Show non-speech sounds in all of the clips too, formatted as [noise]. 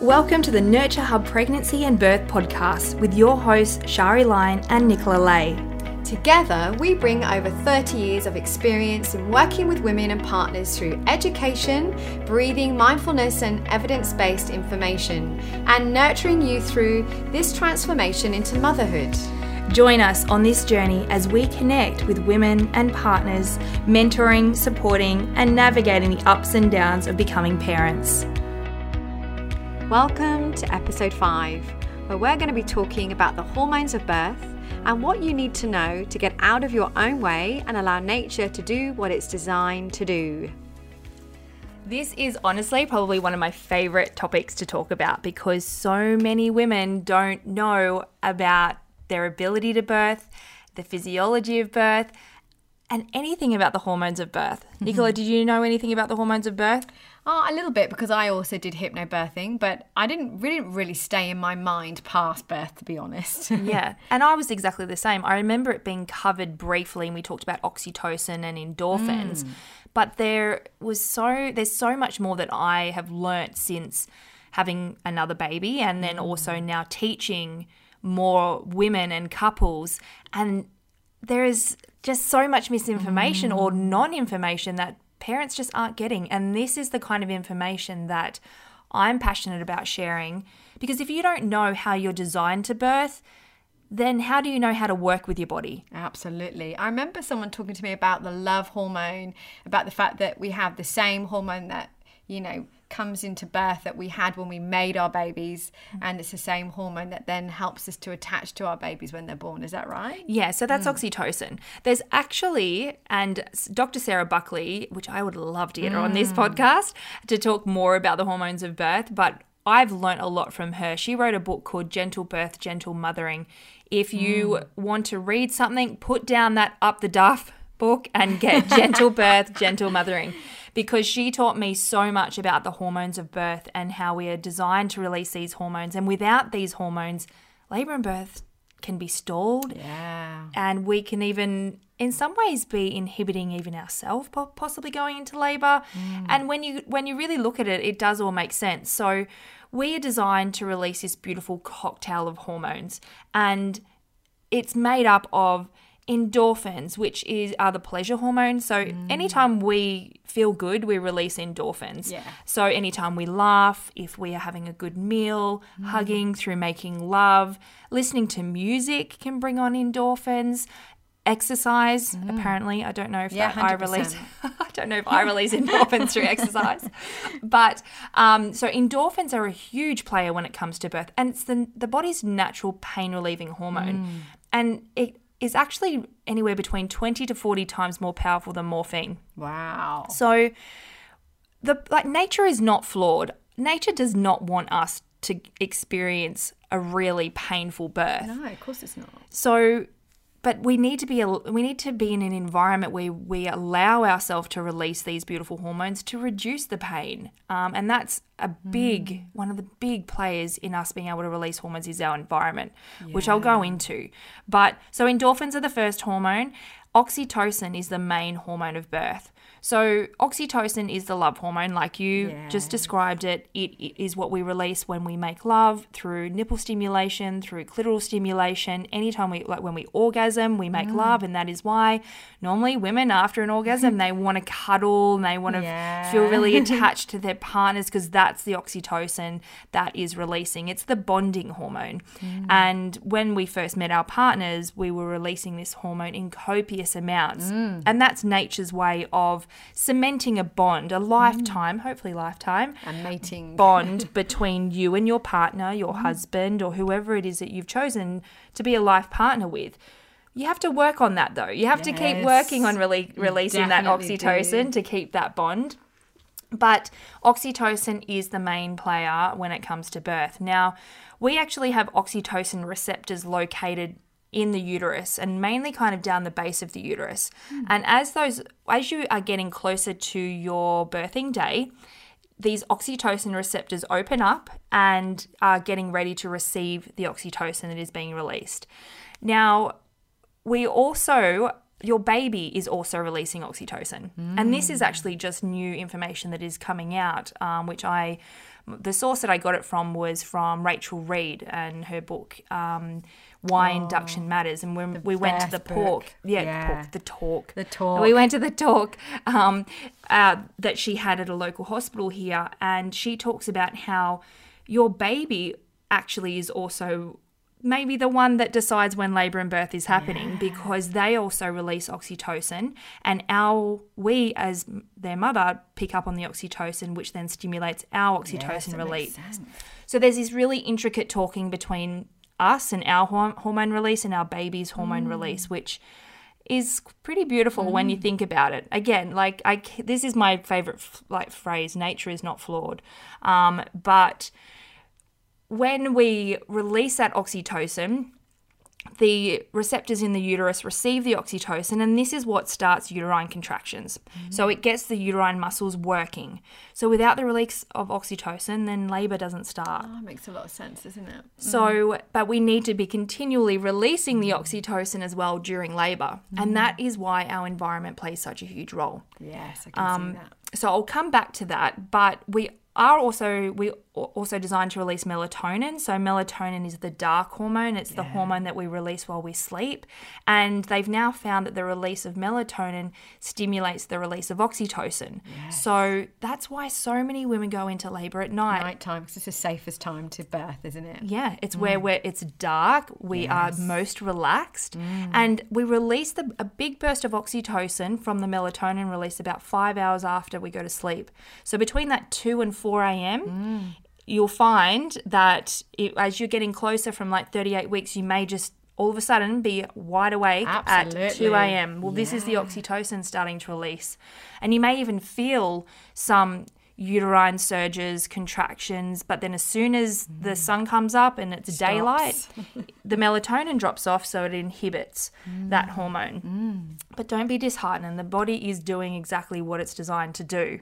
Welcome to the Nurture Hub Pregnancy and Birth podcast with your hosts, Shari Line and Nicola Lay. Together, we bring over 30 years of experience in working with women and partners through education, breathing, mindfulness, and evidence based information, and nurturing you through this transformation into motherhood. Join us on this journey as we connect with women and partners, mentoring, supporting, and navigating the ups and downs of becoming parents. Welcome to episode 5, where we're going to be talking about the hormones of birth and what you need to know to get out of your own way and allow nature to do what it's designed to do. This is honestly probably one of my favorite topics to talk about because so many women don't know about their ability to birth, the physiology of birth, and anything about the hormones of birth. Mm-hmm. Nicola, did you know anything about the hormones of birth? Oh, a little bit because I also did hypnobirthing, but I didn't really really stay in my mind past birth, to be honest. [laughs] yeah, and I was exactly the same. I remember it being covered briefly, and we talked about oxytocin and endorphins. Mm. But there was so there's so much more that I have learnt since having another baby, and then mm. also now teaching more women and couples, and there is just so much misinformation mm. or non information that parents just aren't getting. And this is the kind of information that I'm passionate about sharing because if you don't know how you're designed to birth, then how do you know how to work with your body? Absolutely. I remember someone talking to me about the love hormone, about the fact that we have the same hormone that, you know, comes into birth that we had when we made our babies mm. and it's the same hormone that then helps us to attach to our babies when they're born is that right yeah so that's mm. oxytocin there's actually and dr sarah buckley which i would love to get her on this mm. podcast to talk more about the hormones of birth but I've learnt a lot from her. She wrote a book called Gentle Birth, Gentle Mothering. If you mm. want to read something, put down that Up the Duff book and get Gentle [laughs] Birth, Gentle Mothering because she taught me so much about the hormones of birth and how we are designed to release these hormones. And without these hormones, labor and birth can be stalled. Yeah. And we can even in some ways be inhibiting even ourselves possibly going into labor. Mm. And when you when you really look at it, it does all make sense. So we are designed to release this beautiful cocktail of hormones and it's made up of endorphins, which is are the pleasure hormones. So mm. anytime we feel good, we release endorphins. Yeah. So anytime we laugh, if we are having a good meal, mm. hugging through making love, listening to music can bring on endorphins. Exercise, mm. apparently, I don't know if yeah, I release. [laughs] I don't know if I release endorphins through exercise, [laughs] but um, so endorphins are a huge player when it comes to birth, and it's the the body's natural pain relieving hormone, mm. and it is actually anywhere between 20 to 40 times more powerful than morphine. Wow. So the like nature is not flawed. Nature does not want us to experience a really painful birth. No, of course it's not. So but we need to be we need to be in an environment where we allow ourselves to release these beautiful hormones to reduce the pain um, and that's a big mm. one of the big players in us being able to release hormones is our environment yeah. which i'll go into but so endorphins are the first hormone oxytocin is the main hormone of birth so, oxytocin is the love hormone, like you yeah. just described it. it. It is what we release when we make love through nipple stimulation, through clitoral stimulation. Anytime we, like when we orgasm, we make mm. love, and that is why normally women, after an orgasm, they want to cuddle and they want to yeah. feel really [laughs] attached to their partners because that's the oxytocin that is releasing. It's the bonding hormone. Mm. And when we first met our partners, we were releasing this hormone in copious amounts. Mm. And that's nature's way of cementing a bond, a lifetime, mm. hopefully lifetime, a mating bond [laughs] between you and your partner, your mm. husband, or whoever it is that you've chosen to be a life partner with. You have to work on that though. You have yes. to keep working on really releasing that oxytocin do. to keep that bond. But oxytocin is the main player when it comes to birth. Now, we actually have oxytocin receptors located in the uterus and mainly kind of down the base of the uterus. Mm. And as those as you are getting closer to your birthing day, these oxytocin receptors open up and are getting ready to receive the oxytocin that is being released. Now, we also your baby is also releasing oxytocin. Mm. And this is hmm. actually just new information that is coming out, um, which I the source that I got it from was from Rachel Reed and her book. Um, why induction matters, and when we went to the pork, yeah, Yeah. pork, the talk, The talk. we went to the talk um, uh, that she had at a local hospital here, and she talks about how your baby actually is also maybe the one that decides when labor and birth is happening because they also release oxytocin and our we as their mother pick up on the oxytocin which then stimulates our oxytocin release. so there's this really intricate talking between us and our hor- hormone release and our baby's hormone Mm. release, which is pretty beautiful when you think about it. Again, like I, this is my favorite f- like phrase: "Nature is not flawed," um, but when we release that oxytocin, the receptors in the uterus receive the oxytocin, and this is what starts uterine contractions. Mm-hmm. So it gets the uterine muscles working. So without the release of oxytocin, then labor doesn't start. Oh, makes a lot of sense, doesn't it? So, mm. but we need to be continually releasing the mm. oxytocin as well during labor. And mm. that is why our environment plays such a huge role. Yes, I can Um, see that. So I'll come back to that, but we are also we also designed to release melatonin. So melatonin is the dark hormone. It's the hormone that we release while we sleep, and they've now found that the release of melatonin stimulates the release of oxytocin. So that's why so many women go into labor at night. Night time, because it's the safest time to birth, isn't it? Yeah, it's mm. where we're, it's dark, we are most relaxed, mm. and we release the, a big burst of oxytocin from the melatonin release about five hours after we go to sleep. So between that 2 and 4 a.m., mm. You'll find that it, as you're getting closer from like 38 weeks, you may just all of a sudden be wide awake at 2 a.m. Well, this is the oxytocin starting to release. And you may even feel some uterine surges, contractions, but then as soon as the mm. sun comes up and it's daylight, [laughs] the melatonin drops off, so it inhibits that mm. hormone. Mm. But don't be disheartened, the body is doing exactly what it's designed to do.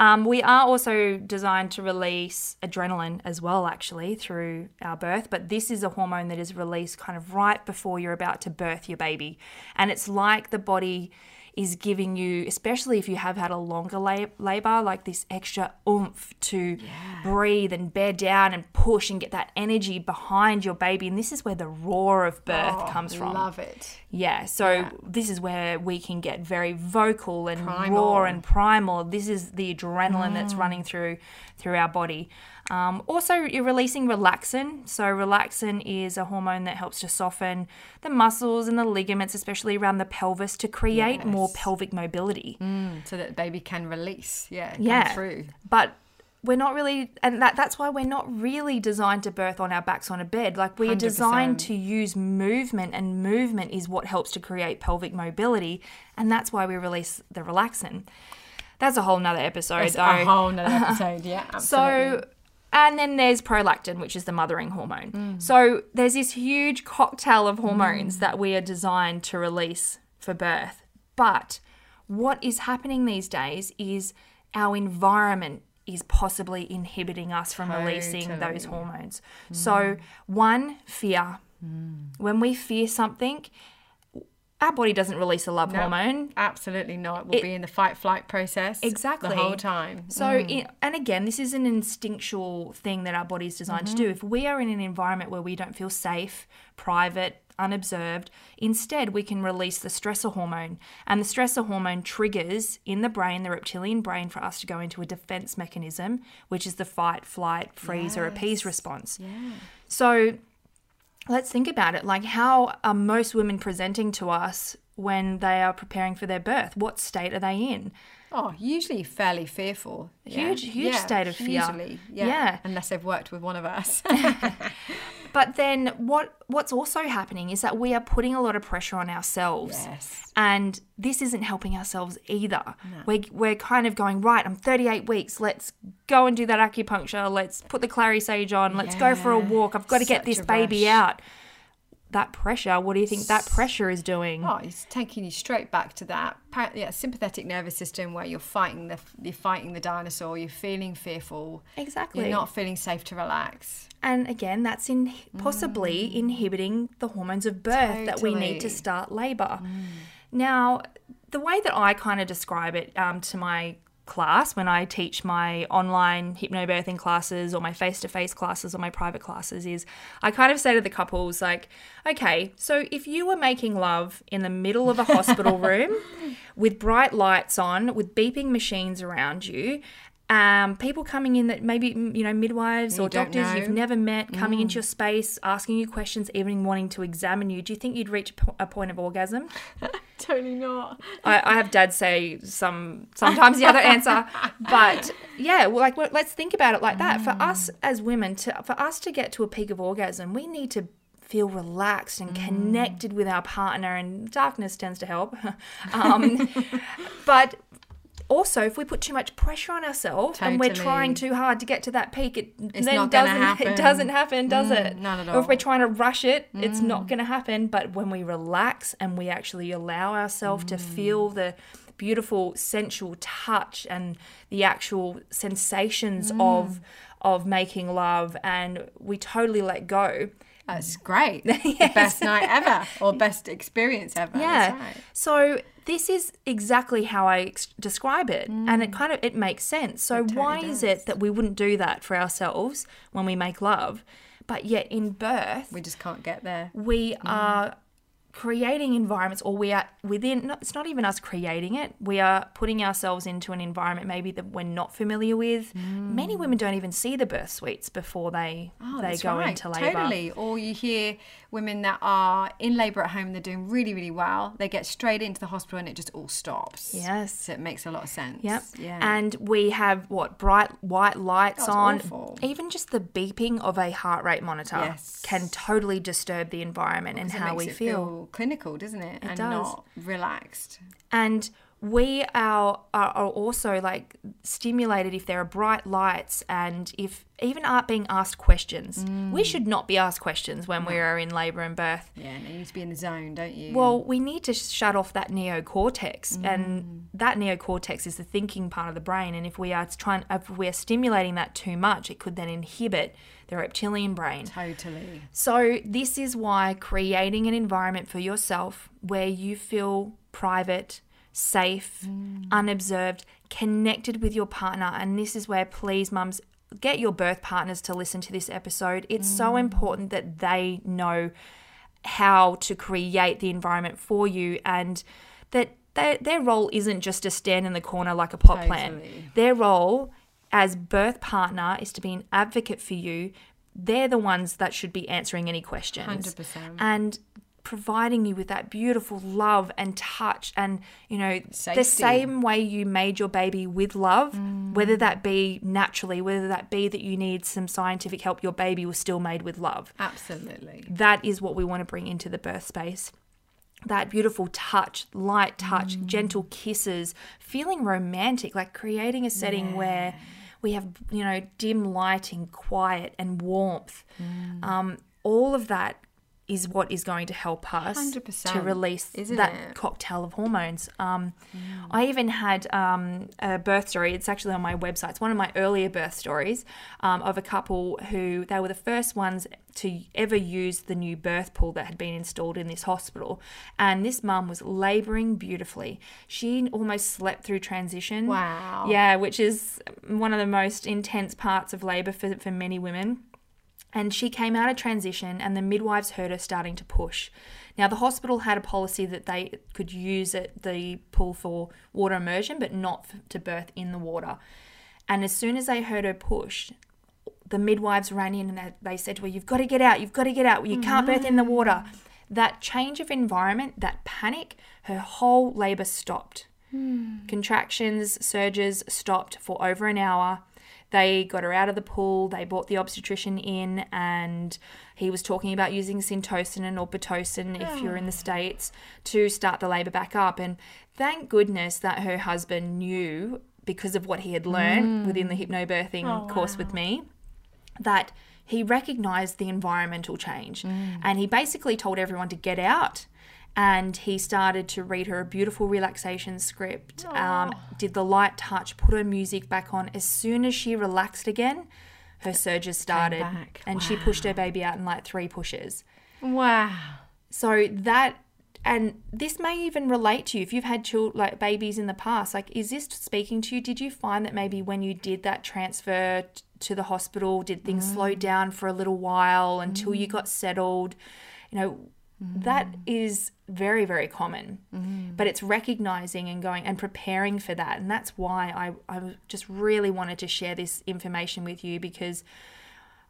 Um, we are also designed to release adrenaline as well, actually, through our birth. But this is a hormone that is released kind of right before you're about to birth your baby. And it's like the body is giving you, especially if you have had a longer labor, like this extra oomph to breathe and bear down and push and get that energy behind your baby. And this is where the roar of birth Oh, comes from. Love it. Yeah, so this is where we can get very vocal and Primal. raw and primal. This is the adrenaline that's mm. running through through our body. Um, also, you're releasing relaxin. So, relaxin is a hormone that helps to soften the muscles and the ligaments, especially around the pelvis, to create more pelvic mobility. Mm, so that the baby can release. Yeah, come Yeah. through. But we're not really, and that, that's why we're not really designed to birth on our backs on a bed. Like we are 100%. designed to use movement, and movement is what helps to create pelvic mobility, and that's why we release the relaxin. That's a whole nother episode, That's though. a whole nother [laughs] episode. Yeah, absolutely. So, and then there's prolactin, which is the mothering hormone. Mm. So there's this huge cocktail of hormones that we are designed to release for birth. But what is happening these days is our environment is possibly inhibiting us from releasing those Totally. Mm. hormones. So, one, fear. When we fear something, our body doesn't release a love No. hormone. Absolutely not. We'll It- be in the fight flight process Exactly. the whole time. So, i and again, this is an instinctual thing that our body is designed to do. Mm-hmm. If we are in an environment where we don't feel safe, private, unobserved, instead we can release the stressor hormone. And the stressor hormone triggers in the brain, the reptilian brain, for us to go into a defense mechanism, which is the fight, flight, freeze, or appease response. Yeah. So, let's think about it. Like, how are most women presenting to us when they are preparing for their birth? What state are they in? Oh, usually fairly fearful. Yeah. Huge- huge state of fear. Usually, yeah. Yeah. Unless they've worked with one of us. [laughs] [laughs] But then what what's also happening is that we are putting a lot of pressure on ourselves. yes. And this isn't helping ourselves either. We're, we're kind of going, right, I'm 38 weeks. Let's go and do that acupuncture. Let's put the clary sage on. Let's go for a walk. I've got to get this baby out. That pressure, what do you think that pressure is doing? Oh, it's taking you straight back to that yeah, sympathetic nervous system where you're fighting the you're fighting the dinosaur. You're feeling fearful. Exactly. You're not feeling safe to relax. And again, that's in possibly inhibiting the hormones of birth that we need to start labor. Now, the way that I kind of describe it um, to my class when I teach my online hypnobirthing classes or my face to face classes or my private classes is I kind of say to the couples, like, okay, so if you were making love in the middle of a hospital [laughs] room with bright lights on, with beeping machines around you, um, people coming in that maybe mm, you know midwives or don't doctors you've never met coming into your space asking you questions even wanting to examine you do you think you'd reach a point of orgasm [laughs] Totally not. I, I have dad say some sometimes the other answer, but yeah, well, like well, let's think about it like that. For us as women, to for us to get to a peak of orgasm, we need to feel relaxed and connected with our partner, and darkness tends to help. [laughs] um, but also, if we put too much pressure on ourselves and we're trying too hard to get to that peak, it It's then doesn't [laughs] happen. it doesn't happen, does mm, it? not at Or if we're trying to rush it, it's mm. not going to happen. But when we relax and we actually allow ourselves to mm. feel the beautiful sensual touch and the actual sensations of of making love, and we totally let go. That's great. [laughs] The best night ever or best experience ever. Yeah. Right. So this is exactly how I ex- describe it, and it mm. kind of it makes sense. So totally why is it that we wouldn't do that for ourselves when we make love, but yet in birth We just can't get there. we mm. are creating environments or we are within it's not even us creating it we are putting ourselves into an environment maybe that we're not familiar with hmm. many women don't even see the birth suites before they Oh, they go right. into labor Totally. Or you hear women that are in labour at home, they're doing really, really well. They get straight into the hospital and it just all stops. Yes. So it makes a lot of sense. Yep. Yeah. And we have what bright white lights on. awful. Even just the beeping of a heart rate monitor Yes. can totally disturb the environment and how we feel. Clinical, doesn't it? and does. not relaxed. And we are, are are also like stimulated if there are bright lights and if even aren't being asked questions. Mm. We should not be asked questions when we are in labour and birth. Yeah, and you need to be in the zone, don't you? Well, we need to shut off that neocortex, Mm. and that neocortex is the thinking part of the brain. And if we are trying, if we're stimulating that too much, it could then inhibit the reptilian brain. totally. So this is why creating an environment for yourself where you feel private, safe, mm. unobserved, connected with your partner, and this is where please, mums. Get your birth partners to listen to this episode. It's so mm. important that they know how to create the environment for you and that their, their role isn't just to stand in the corner like a pot plant. Their role as birth partner is to be an advocate for you. They're the ones that should be answering any questions. 100%. And providing you with that beautiful love and touch and you know the same way you made your baby with love mm. whether that be naturally whether that be that you need some scientific help your baby was still made with love Absolutely. that is what we want to bring into the birth space. That beautiful touch, light touch, mm. gentle kisses, feeling romantic, like creating a setting where we have, you know, dim lighting, quiet, and warmth. Mm. Um, all of that is what is going to help us 100%, to release that it? cocktail of hormones. Um, I even had um, a birth story. It's actually on my website. It's one of my earlier birth stories um, of a couple who they were the first ones to ever use the new birth pool that had been installed in this hospital. And this mum was labouring beautifully. She almost slept through transition. Wow. Yeah, which is one of the most intense parts of labour for, for many women. And she came out of transition, and the midwives heard her starting to push. Now, the hospital had a policy that they could use it, the pool for water immersion, but not to birth in the water. And as soon as they heard her push, the midwives ran in and they- they said to her, You've got to get out, you've got to get out, you can't birth in the mm. water. That change of environment, that panic, her whole labour stopped. Hmm. Contractions, surges stopped for over an hour. They got her out of the pool. They brought the obstetrician in, and he was talking about using syntocin or pitocin if you're in the ah. states to start the labour back up. And thank goodness that her husband knew because of what he had learned mm. within the hypnobirthing oh, course with me that he recognized the environmental change mm. and he basically told everyone to get out and he started to read her a beautiful relaxation script. Um, did the light touch put her music back on. As soon as she relaxed again her surges started and she pushed her baby out in like three pushes. Wow. so that and this may even relate to you. If you've had children like babies in the past like is this speaking to you? Did you find that maybe when you did that transfer t- to the hospital did things Mm. slow down for a little while until you got settled? You know that Mm. is very very common but it's recognizing and going and preparing for that and that's why I, I just really wanted to share this information with you because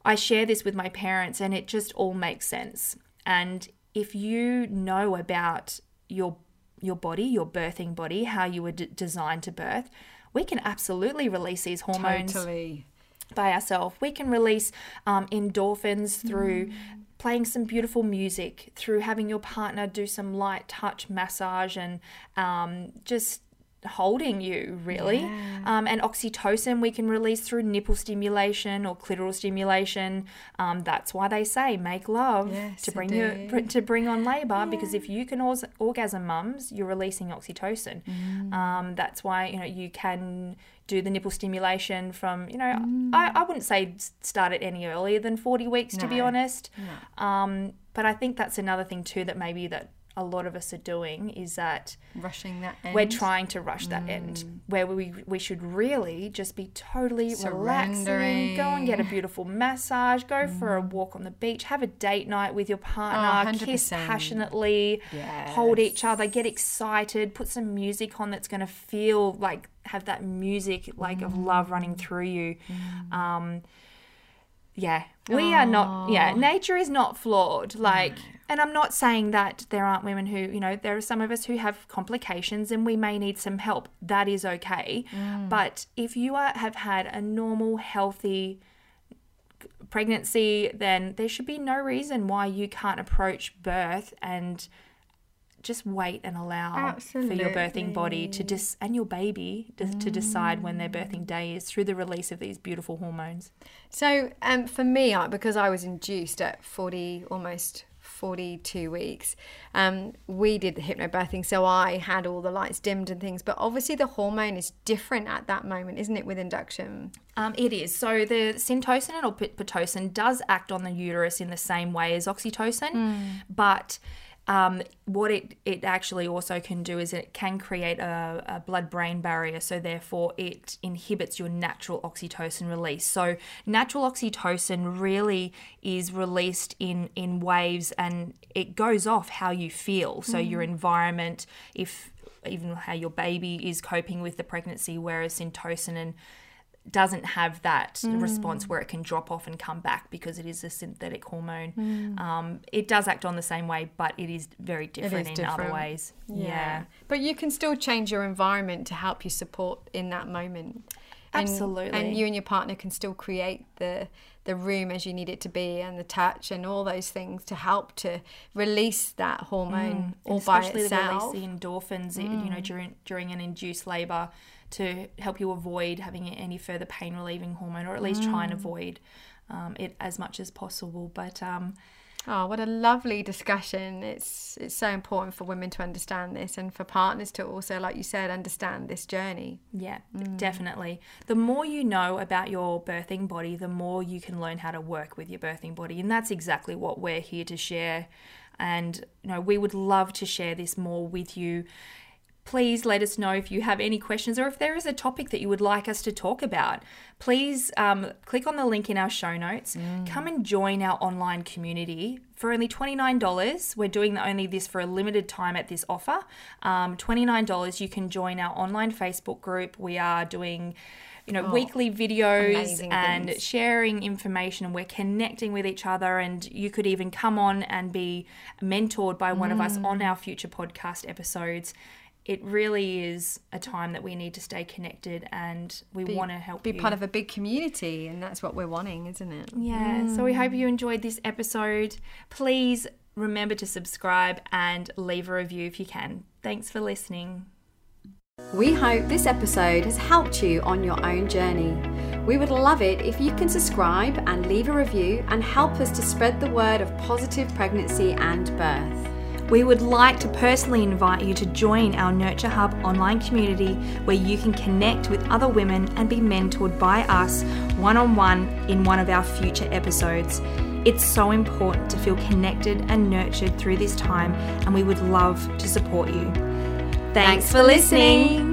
I share this with my parents and it just all makes sense. And if you know about your your body, your birthing body, how you were d- designed to birth, we can absolutely release these hormones Totally. by ourselves. We can release um, endorphins through playing some beautiful music, through having your partner do some light touch massage and um, just holding you, really. Um, and oxytocin we can release through nipple stimulation or clitoral stimulation. Um, that's why they say make love Yes, to bring you to bring on labor because if you can ors- orgasm mums, you're releasing oxytocin. Mm. Um, that's why you know you can do the nipple stimulation from you know Mm. I, I wouldn't say start it any earlier than 40 weeks to be No. honest um, but i think that's another thing too that maybe that a lot of us are doing is that Rushing that end. we're trying to rush that end Mm. where we we should really just be totally relaxing go and get a beautiful massage go for Mm. a walk on the beach have a date night with your partner kiss 100%. passionately hold each other get excited put some music on that's going to feel like have that music like of love running through you um yeah we are not yeah nature is not flawed like and i'm not saying that there aren't women who you know there are some of us who have complications and we may need some help. That is okay. Mm. But if you are, have had a normal healthy pregnancy then there should be no reason why you can't approach birth and just wait and allow for your birthing body to dis and your baby to, to decide when their birthing day is through the release of these beautiful hormones So, um, for me, because I was induced at 40, almost 42 weeks, um, we did the hypnobirthing. So I had all the lights dimmed and things. But obviously, the hormone is different at that moment, isn't it, with induction? Um, it is. So the syntocin or pit- pitocin does act on the uterus in the same way as oxytocin, but um, what it, it actually also can do is it can create a, a blood brain barrier. So therefore, it inhibits your natural oxytocin release. So natural oxytocin really is released in in waves, and it goes off how you feel. So your environment, if even how your baby is coping with the pregnancy, whereas syntocin and doesn't have that Mm. response where it can drop off and come back because it is a synthetic hormone. Mm. Um, it does act on the same way, but it is very different in other different. ways. Yeah. But you can still change your environment to help you support in that moment. And- Absolutely. And you and your partner can still create the the room as you need it to be and the touch and all those things to help to release that hormone all And by especially itself. the release the endorphins, you know, Mm. during during an induced labor to help you avoid having any further pain relieving hormone, or at least try Mm. and avoid um, it as much as possible. But um, Oh, what a lovely discussion. It's it's so important for women to understand this and for partners to also, like you said, understand this journey. Yeah, Mm. definitely. The more you know about your birthing body, the more you can learn how to work with your birthing body. And that's exactly what we're here to share. And, you know, we would love to share this more with you. Please let us know if you have any questions or if there is a topic that you would like us to talk about. Please um, click on the link in our show notes. Come and join our online community for only $29. We're doing only this for a limited time at this offer. Um, $29, you can join our online Facebook group. We are doing you know, weekly videos and things. sharing information and we're connecting with each other and you could even come on and be mentored by one of us Mm. on our future podcast episodes it really is a time that we need to stay connected and we want to help Be you. part of a big community, and that's what we're wanting, isn't it? yeah so we mm. hope you enjoyed this episode please remember to subscribe and leave a review if you can thanks for listening We hope this episode has helped you on your own journey. We would love it if you can subscribe and leave a review and help us to spread the word of positive pregnancy and birth. We would like to personally invite you to join our Nurture Hub online community where you can connect with other women and be mentored by us one on one in one of our future episodes. It's so important to feel connected and nurtured through this time, and we would love to support you. Thanks, Thanks for listening.